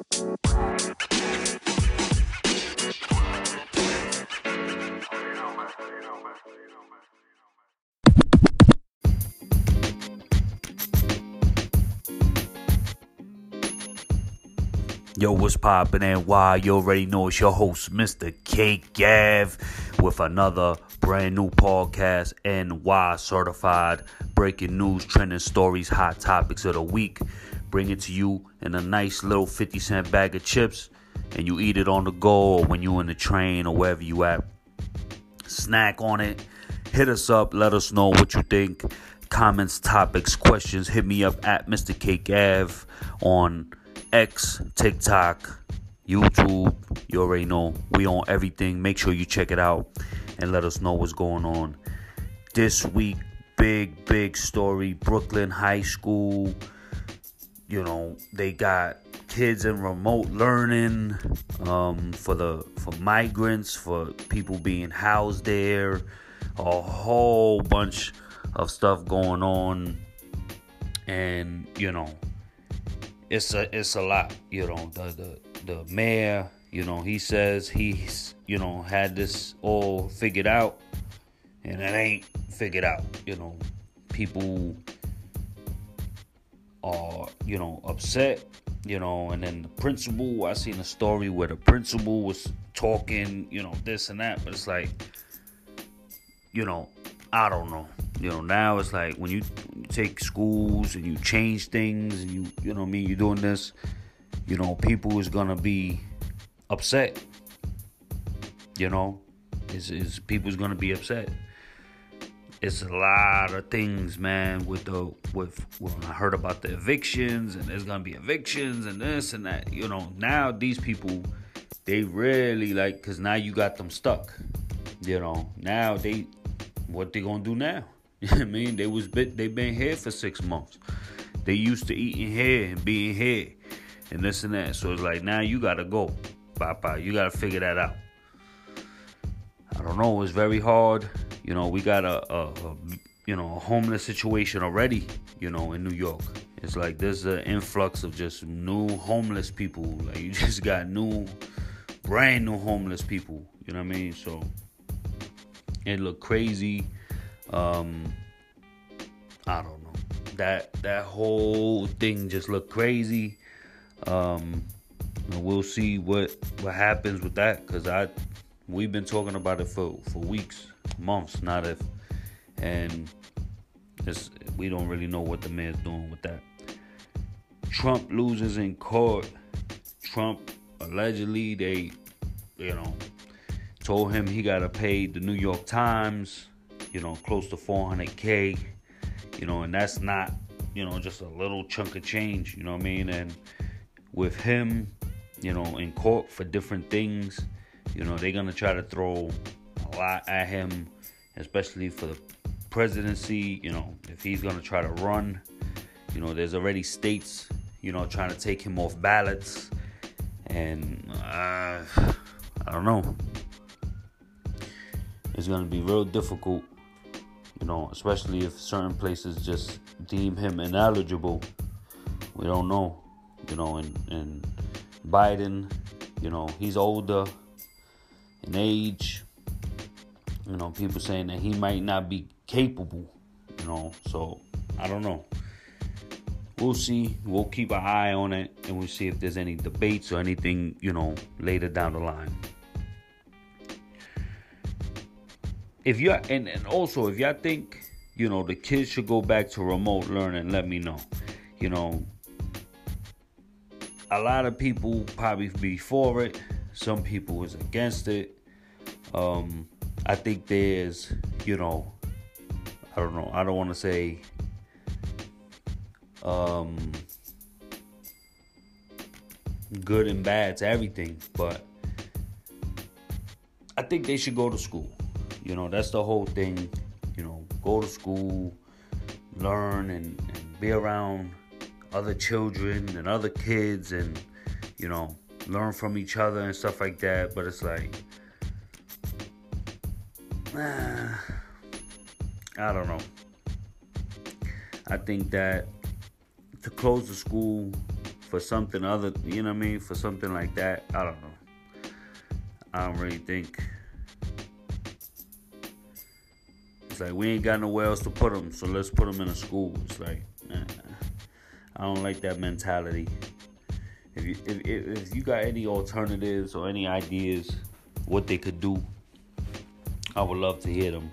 Yo, what's poppin' NY? You already know it's your host, Mr. K Gav, with another brand new podcast, NY certified, breaking news, trending stories, hot topics of the week. Bring it to you in a nice little 50 cent bag of chips, and you eat it on the go or when you're in the train or wherever you at. Snack on it. Hit us up. Let us know what you think. Comments, topics, questions. Hit me up at Mr. K Gav on X, TikTok, YouTube. You already know we on everything. Make sure you check it out and let us know what's going on. This week, big, big story. Brooklyn High School. You know, they got kids in remote learning um, for the for migrants, for people being housed there. A whole bunch of stuff going on. And, you know, it's a it's a lot. You know, the the the mayor, you know, he says he's you know had this all figured out, and it ain't figured out. You know, people are you know upset. You know, and then the principal, I seen a story where the principal was talking, you know, this and that, but it's like, you know, I don't know. You know, now it's like when you, take schools and you change things and you, you know I mean, you're doing this, you know, people is gonna be upset. You know, is is people's gonna be upset. It's a lot of things, man. With the with when I heard about the evictions and there's gonna be evictions and this and that. You know, now these people, they really like, cause now you got them stuck. You know, now they, what they gonna do now? I mean, they was bit, they been here for six months. They used to eating here and being here and this and that. So it's like now you gotta go, Papa. You gotta figure that out. I don't know. It's very hard. You know, we got a, a, a you know a homeless situation already. You know, in New York, it's like there's an influx of just new homeless people. Like you just got new, brand new homeless people. You know what I mean? So it looked crazy. Um, I don't know. That that whole thing just looked crazy. Um, we'll see what what happens with that because I we've been talking about it for for weeks, months, not if, and it's, we don't really know what the man's doing with that. Trump loses in court. Trump allegedly they, you know, told him he got to pay the New York Times you know, close to 400K, you know, and that's not, you know, just a little chunk of change, you know what I mean? And with him, you know, in court for different things, you know, they're to try to throw a lot at him, especially for the presidency, you know, if he's going to try to run, you know, there's already states, you know, trying to take him off ballots. And uh, I don't know. It's going to be real difficult you know, especially if certain places just deem him ineligible. We don't know, you know, and, and Biden, you know, he's older in age. You know, people saying that he might not be capable, you know, so I don't know. We'll see. We'll keep an eye on it and we'll see if there's any debates or anything, you know, later down the line. if you and, and also if y'all think you know the kids should go back to remote learning let me know you know a lot of people probably be for it some people is against it um i think there's you know i don't know i don't want to say um good and bad to everything but i think they should go to school you know, that's the whole thing. You know, go to school, learn, and, and be around other children and other kids, and you know, learn from each other and stuff like that. But it's like, I don't know. I think that to close the school for something other, you know what I mean? For something like that, I don't know. I don't really think. It's like we ain't got nowhere else to put them, so let's put them in a school. It's like, I don't like that mentality. If you if, if you got any alternatives or any ideas what they could do, I would love to hear them.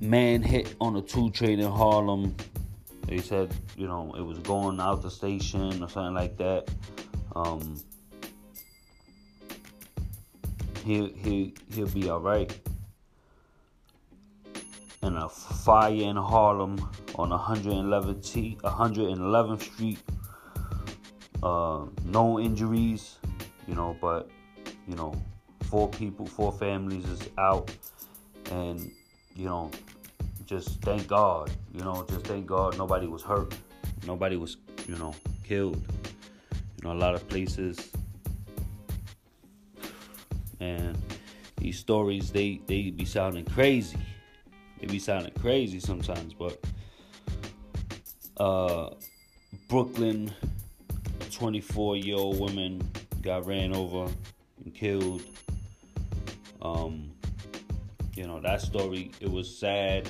Man hit on a two train in Harlem. They said, you know, it was going out the station or something like that. Um, he he he'll be all right. And a fire in Harlem on 111th T, 111th Street. Uh, no injuries, you know, but you know, four people, four families is out, and you know, just thank God, you know, just thank God nobody was hurt, nobody was, you know, killed. You know, a lot of places and these stories they they be sounding crazy. They be sounding crazy sometimes, but uh, Brooklyn, a 24 year old woman got ran over and killed. Um, you know that story. It was sad.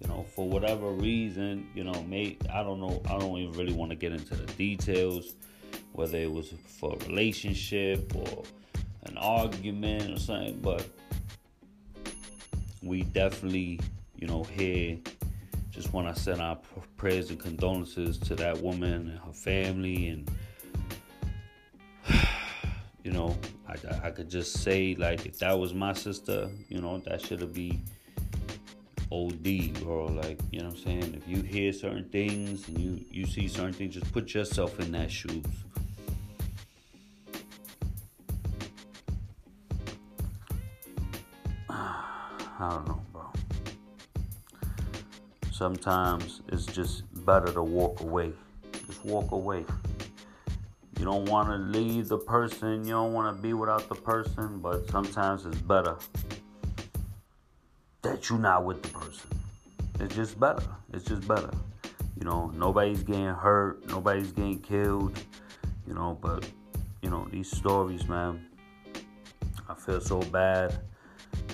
You know, for whatever reason, you know, made I don't know. I don't even really want to get into the details, whether it was for a relationship or an argument or something, but we definitely, you know, here just want to send our prayers and condolences to that woman and her family and you know I, I could just say like if that was my sister you know that should have be OD or like you know what I'm saying if you hear certain things and you you see certain things just put yourself in that shoes I don't know, bro. Sometimes it's just better to walk away. Just walk away. You don't want to leave the person, you don't want to be without the person, but sometimes it's better that you're not with the person. It's just better. It's just better. You know, nobody's getting hurt, nobody's getting killed, you know, but, you know, these stories, man, I feel so bad,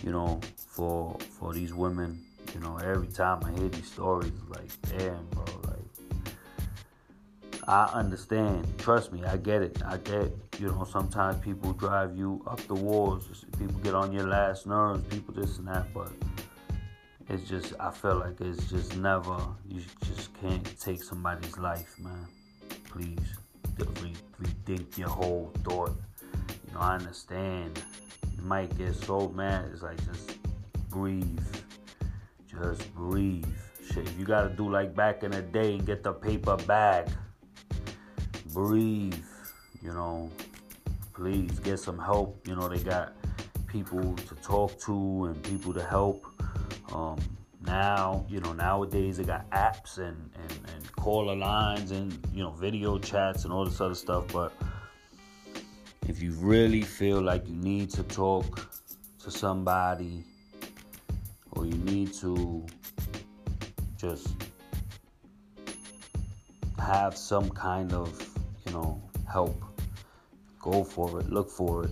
you know, for for these women. You know, every time I hear these stories, like, damn, bro, I understand. Trust me, I get it. I get, you know, sometimes people drive you up the walls. People get on your last nerves. People this and that, but it's just, I feel like it's just never. You just can't take somebody's life, man. Please, rethink your whole thought. You know, I understand. You might get so mad. It's like just breathe. Just breathe. Shit, you gotta do like back in the day and get the paper bag. Breathe. You know, please get some help. You know, they got people to talk to and people to help. Um, now, you know, nowadays they got apps and, and, and caller lines and, you know, video chats and all this other stuff. But if you really feel like you need to talk to somebody, or you need to just have some kind of, know, help, go for it, look for it,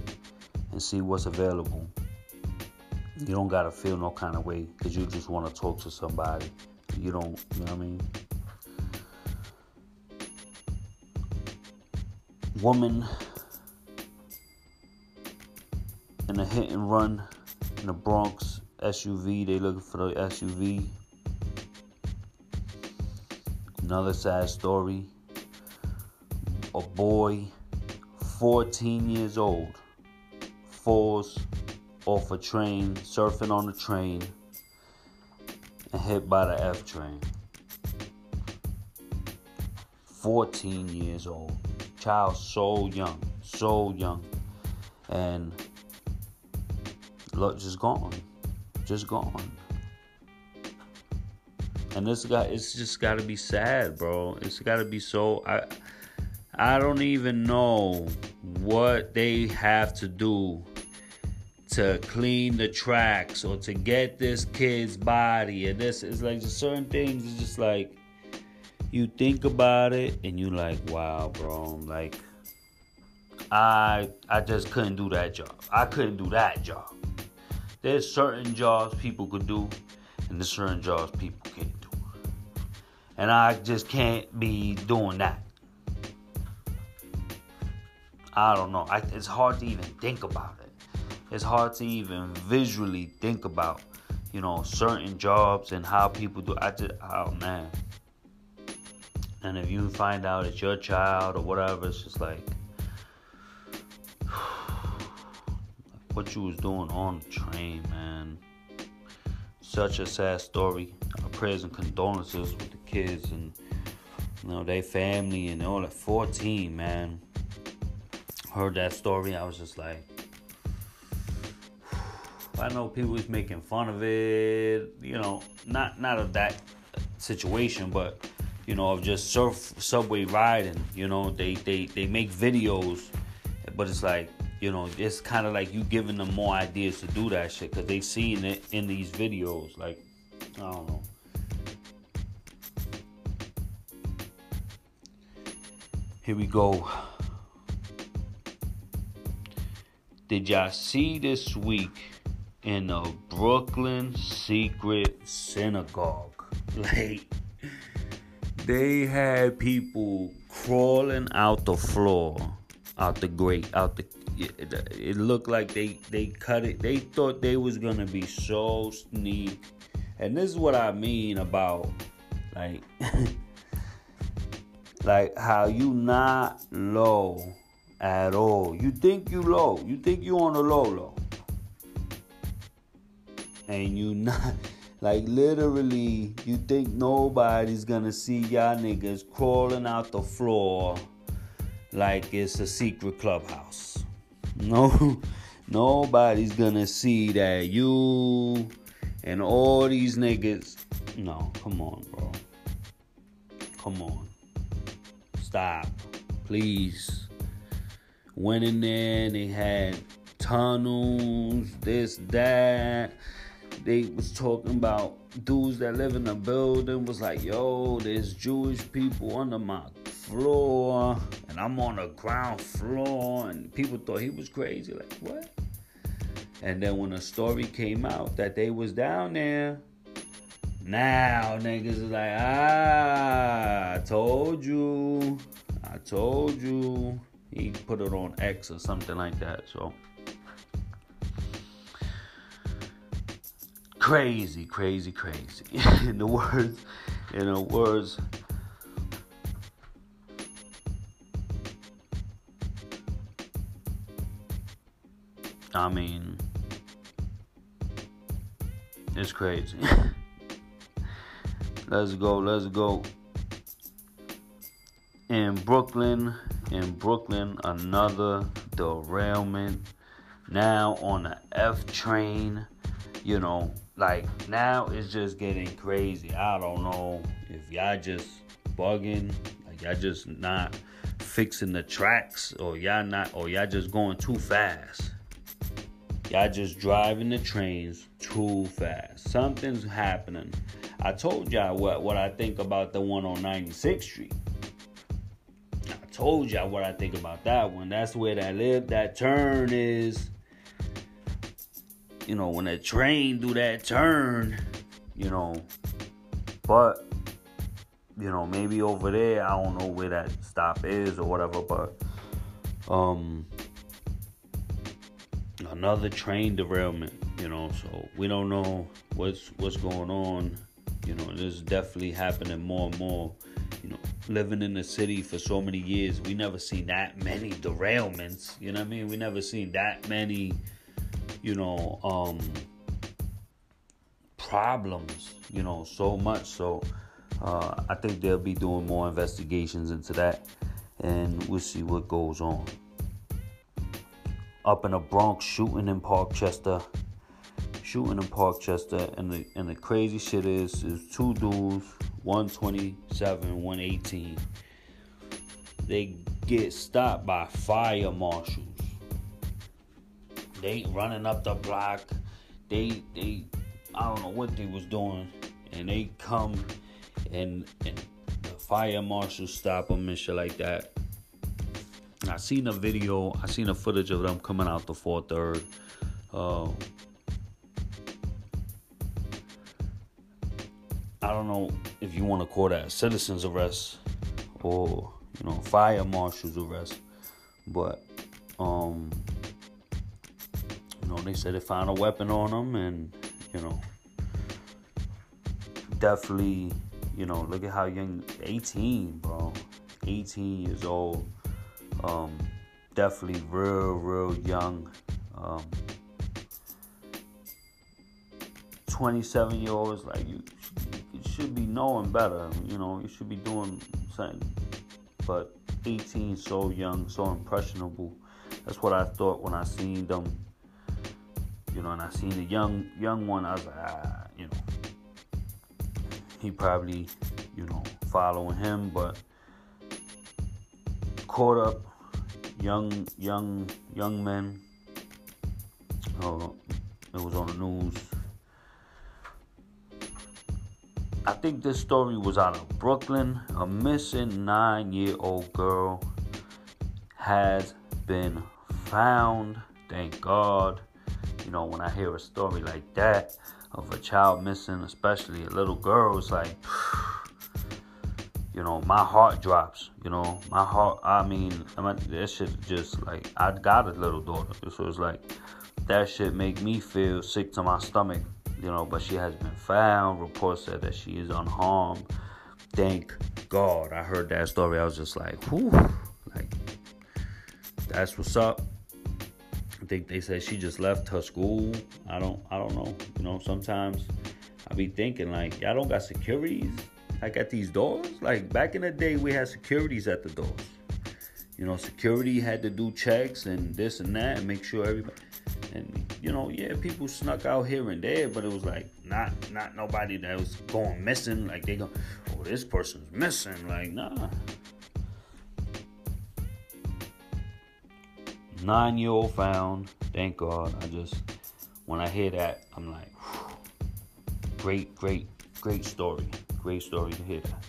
and see what's available. You don't gotta feel no kind of way because you just want to talk to somebody. You don't, you know what I mean? Woman in a hit and run in the Bronx SUV. They looking for the SUV. Another sad story. A boy, 14 years old, falls off a train, surfing on a train, and hit by the F train. 14 years old. Child so young, so young. And look, just gone just gone. And this guy, it's just got to be sad, bro. It's got to be so. I, I don't even know what they have to do to clean the tracks or to get this kid's body. And this is like certain things. It's just like you think about it and you like, wow, bro, like I I just couldn't do that job. I couldn't do that job. There's certain jobs people could do, and there's certain jobs people can't do. And I just can't be doing that. I don't know. I, it's hard to even think about it. It's hard to even visually think about, you know, certain jobs and how people do. I just, oh man. And if you find out it's your child or whatever, it's just like what you was doing on the train, man. Such a sad story. Our prayers and condolences with the kids and you know their family and all at 14, man. Heard that story, I was just like, I know people was making fun of it, you know, not not of that situation, but you know, of just surf subway riding. You know, they they they make videos, but it's like you know, it's kind of like you giving them more ideas to do that shit because they seen it in these videos. Like, I don't know. Here we go. Did y'all see this week in a Brooklyn secret synagogue? Like, they had people crawling out the floor, out the grate, out the it, it looked like they they cut it. They thought they was gonna be so sneak, and this is what I mean about like like how you not low at all. You think you low. You think you on the low low, and you not. Like literally, you think nobody's gonna see y'all niggas crawling out the floor like it's a secret clubhouse. No, nobody's gonna see that you and all these niggas. No, come on, bro. Come on. Stop. Please. Went in there and they had tunnels, this, that. They was talking about dudes that live in the building was like, yo, there's Jewish people under my floor and I'm on the ground floor. And people thought he was crazy like what? And then when the story came out that they was down there now niggas is like ah I told you I told you he put it on X or something like that so crazy crazy crazy in the words in the words I mean, it's crazy. let's go, let's go. In Brooklyn, in Brooklyn, another derailment. Now on the F train, you know, like now it's just getting crazy. I don't know if y'all just bugging, like y'all just not fixing the tracks, or y'all not, or y'all just going too fast. Y'all just driving the trains too fast. Something's happening. I told y'all what, what I think about the one on 96th Street. Told y'all what I think about that one. That's where that live that turn is. You know, when a train do that turn, you know. But you know, maybe over there, I don't know where that stop is or whatever, but um another train derailment, you know, so we don't know what's what's going on. You know, this is definitely happening more and more. You know, living in the city for so many years, we never seen that many derailments. You know what I mean? We never seen that many, you know, um problems, you know, so much. So uh, I think they'll be doing more investigations into that and we'll see what goes on up in the Bronx shooting in Parkchester. Shooting in Parkchester. And the and the crazy shit is is two dudes, 127, 118. They get stopped by fire marshals. They running up the block. They they I don't know what they was doing. And they come and and the fire marshals stop them and shit like that. I seen a video, I seen a footage of them coming out the fourth third. Uh, don't know if you want to call that citizen's arrest or you know fire marshal's arrest, but um, you know they said they found a weapon on them and you know definitely you know look at how young 18 bro 18 years old um, definitely real real young um, 27 year olds like you should be knowing better. You know, you should be doing something. But 18, so young, so impressionable. That's what I thought when I seen them. You know, and I seen the young young one. I was like, ah, you know, he probably, you know, following him, but caught up young young young men. Oh, it was on the news I think this story was out of Brooklyn. A missing nine year old girl has been found. Thank God. You know, when I hear a story like that of a child missing, especially a little girl, it's like, you know, my heart drops. You know, my heart, I mean, I mean that shit just like, I got a little daughter. So it's like, that shit make me feel sick to my stomach you know, but she has been found. Reports said that she is unharmed. Thank God. I heard that story. I was just like, whew, like, that's what's up. I think they said she just left her school. I don't, I don't know. You know, sometimes I be thinking like, y'all don't got securities like at these doors. Like back in the day, we had securities at the doors. You know, security had to do checks and this and that and make sure everybody you know, yeah, people snuck out here and there, but it was like not not nobody that was going missing. Like they go, oh, this person's missing. Like nah. Nine year old found. Thank God. I just when I hear that, I'm like, great, great, great story. Great story to hear that.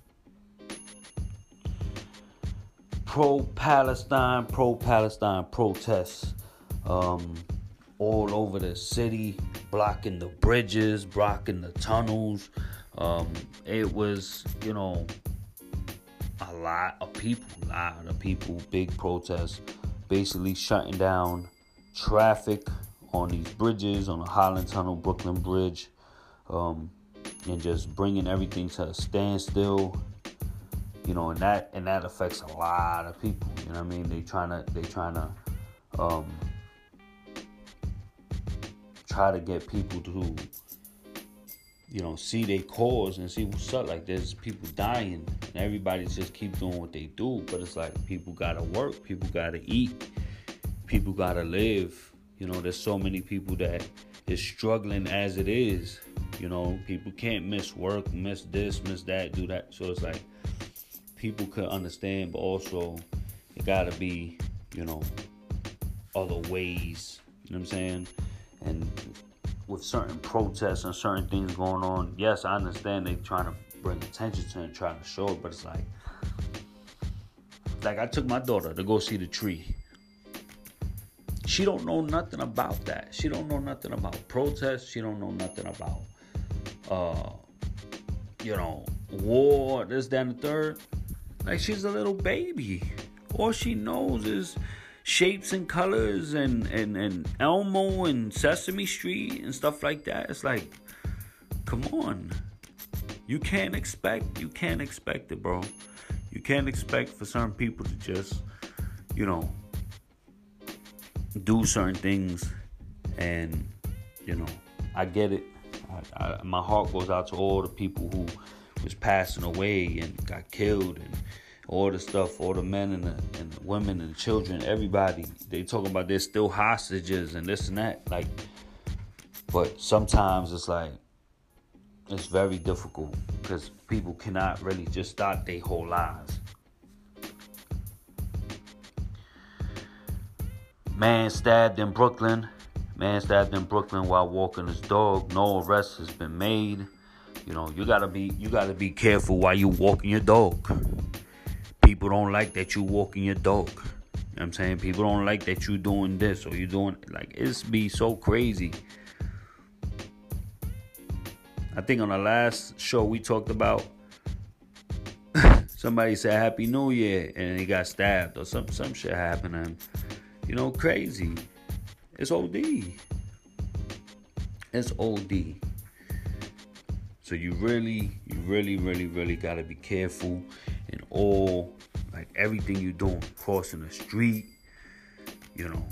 Pro Palestine, pro Palestine protests. Um, all over the city, blocking the bridges, blocking the tunnels. Um, it was, you know, a lot of people, a lot of people, big protests, basically shutting down traffic on these bridges, on the Holland Tunnel, Brooklyn Bridge, um, and just bringing everything to a standstill. You know, and that and that affects a lot of people. You know what I mean? They trying to they trying to um, try to get people to you know see their cause and see what's up. Like there's people dying and everybody just keep doing what they do. But it's like people gotta work people gotta eat people gotta live. You know there's so many people that is struggling as it is. You know people can't miss work miss this miss that do that. So it's like people could understand but also it gotta be you know other ways. You know what i'm saying and with certain protests and certain things going on, yes, I understand they trying to bring attention to and trying to show it, but it's like, like I took my daughter to go see the tree. She don't know nothing about that. She don't know nothing about protests. She don't know nothing about, uh, you know, war, this, that, and the third. Like she's a little baby. All she knows is shapes and colors and, and, and Elmo and Sesame Street and stuff like that. It's like, come on. You can't expect, you can't expect it, bro. You can't expect for certain people to just, you know, do certain things. And, you know, I get it. I, I, my heart goes out to all the people who was passing away and got killed and all the stuff, all the men and the, and the women and the children, everybody. They talking about they're still hostages and this and that. Like, but sometimes it's like it's very difficult because people cannot really just start their whole lives. Man stabbed in Brooklyn. Man stabbed in Brooklyn while walking his dog. No arrest has been made. You know, you gotta be you gotta be careful while you walking your dog. People don't like that you walking your dog. You know I'm saying? People don't like that you doing this or you doing like it's be so crazy. I think on the last show we talked about somebody said Happy New Year and he got stabbed or some some shit happened and you know crazy. It's OD. It's OD. So you really, you really, really, really gotta be careful in all like everything you're doing. Crossing the street, you know,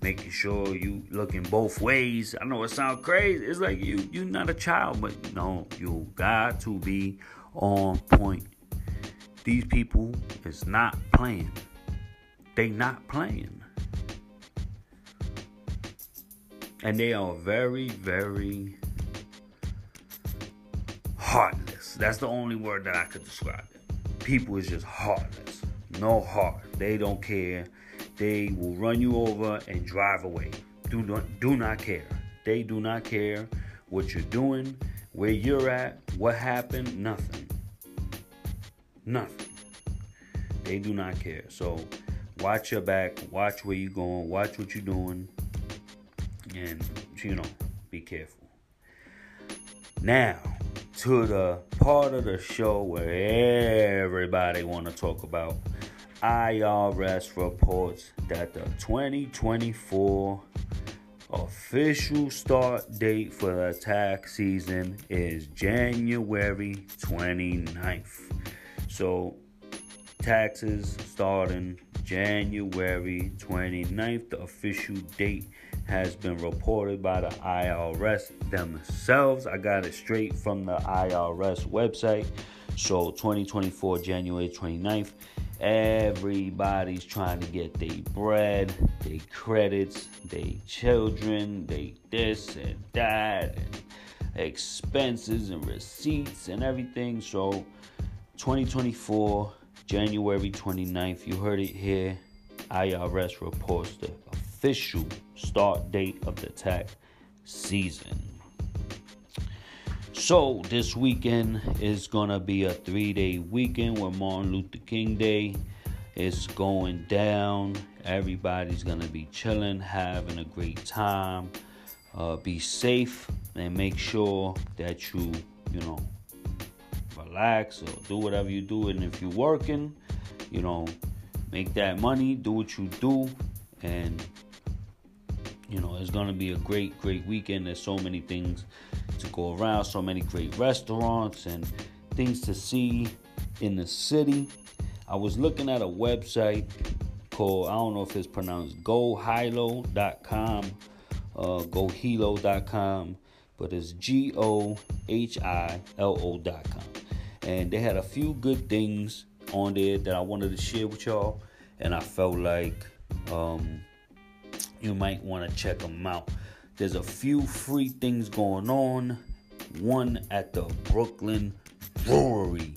making sure you looking both ways. I know it sounds crazy. It's like you you're not a child, but no, you got to be on point. These people is not playing. They not playing. And they are very, very That's the only word that I could describe it. People is just heartless. No heart. They don't care. They will run you over and drive away. Do not do not care. They do not care what you're doing, where you're at, what happened, nothing. Nothing. They do not care. So watch your back, watch where you're going, watch what you're doing, and you know, be careful. Now, to the part of the show where everybody want to talk about IRS reports that the 2024 official start date for the tax season is January 29th. So taxes starting January 29th, the official date has been reported by the IRS themselves. I got it straight from the IRS website. So 2024 January 29th, everybody's trying to get their bread, their credits, their children, they this and that, and expenses and receipts and everything. So 2024 January 29th, you heard it here. IRS reports the official start date of the tax season. So, this weekend is gonna be a three day weekend with Martin Luther King Day. It's going down. Everybody's gonna be chilling, having a great time. Uh, be safe and make sure that you, you know, relax or do whatever you do. And if you're working, you know, make that money, do what you do, and you know, it's gonna be a great, great weekend. There's so many things to go around, so many great restaurants and things to see in the city. I was looking at a website called I don't know if it's pronounced gohilo.com, uh, gohilo.com, but it's G O H I L O.com. And they had a few good things on there that I wanted to share with y'all, and I felt like um, you might want to check them out. There's a few free things going on. One at the Brooklyn Brewery.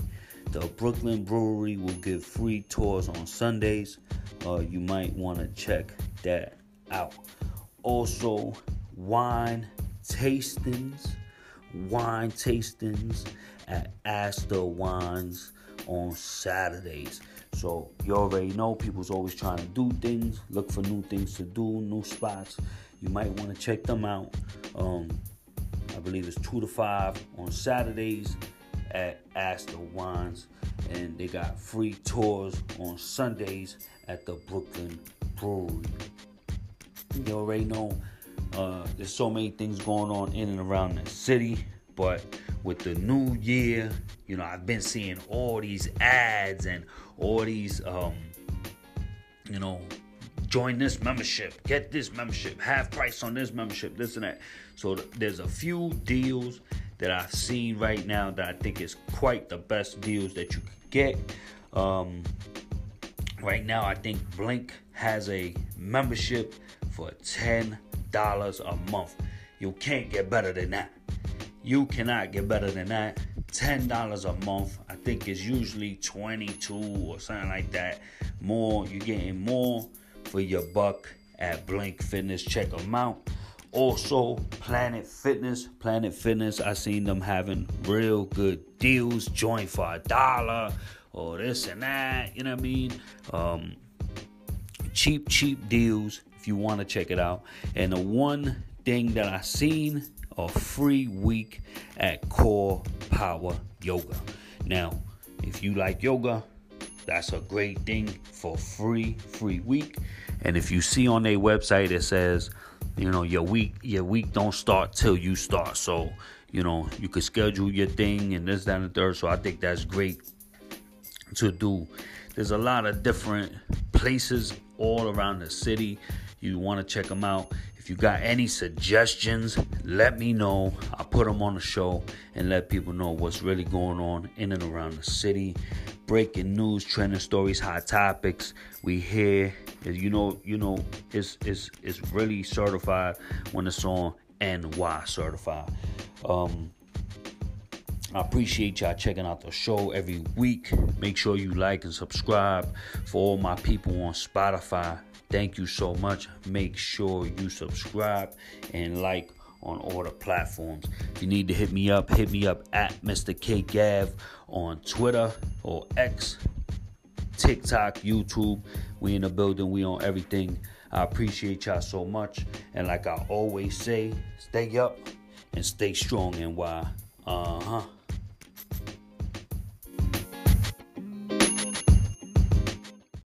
The Brooklyn Brewery will give free tours on Sundays. Uh, you might want to check that out. Also, wine tastings, wine tastings at Astor Wines on Saturdays. So you already know people's always trying to do things, look for new things to do, new spots. You might want to check them out. Um, I believe it's two to five on Saturdays at Astor Wines, and they got free tours on Sundays at the Brooklyn Brewery. You already know uh, there's so many things going on in and around the city, but with the new year, you know, I've been seeing all these ads and all these, um, you know, join this membership, get this membership, half price on this membership, this and that. So there's a few deals that I've seen right now that I think is quite the best deals that you could get. Um, right now, I think Blink has a membership for ten dollars a month. You can't get better than that. You cannot get better than that. $10 a month. I think it's usually 22 or something like that. More, you're getting more for your buck at Blink Fitness. Check them out. Also, Planet Fitness. Planet Fitness, I seen them having real good deals. Join for a dollar or this and that. You know what I mean? Um, cheap, cheap deals if you want to check it out. And the one thing that I seen a free week at Core Power Yoga. Now, if you like yoga, that's a great thing for free, free week. And if you see on their website, it says, you know, your week, your week don't start till you start. So, you know, you could schedule your thing and this, that, and the third. So I think that's great to do. There's a lot of different places all around the city. You want to check them out. If you got any suggestions, let me know. I'll put them on the show and let people know what's really going on in and around the city. Breaking news, trending stories, hot topics. We here. You know, you know, it's it's it's really certified when it's on NY certified. Um, I appreciate y'all checking out the show every week. Make sure you like and subscribe for all my people on Spotify. Thank you so much. Make sure you subscribe and like on all the platforms. If you need to hit me up, hit me up at Mr. K Gav on Twitter or X, TikTok, YouTube. We in the building, we on everything. I appreciate y'all so much. And like I always say, stay up and stay strong NY. Uh huh.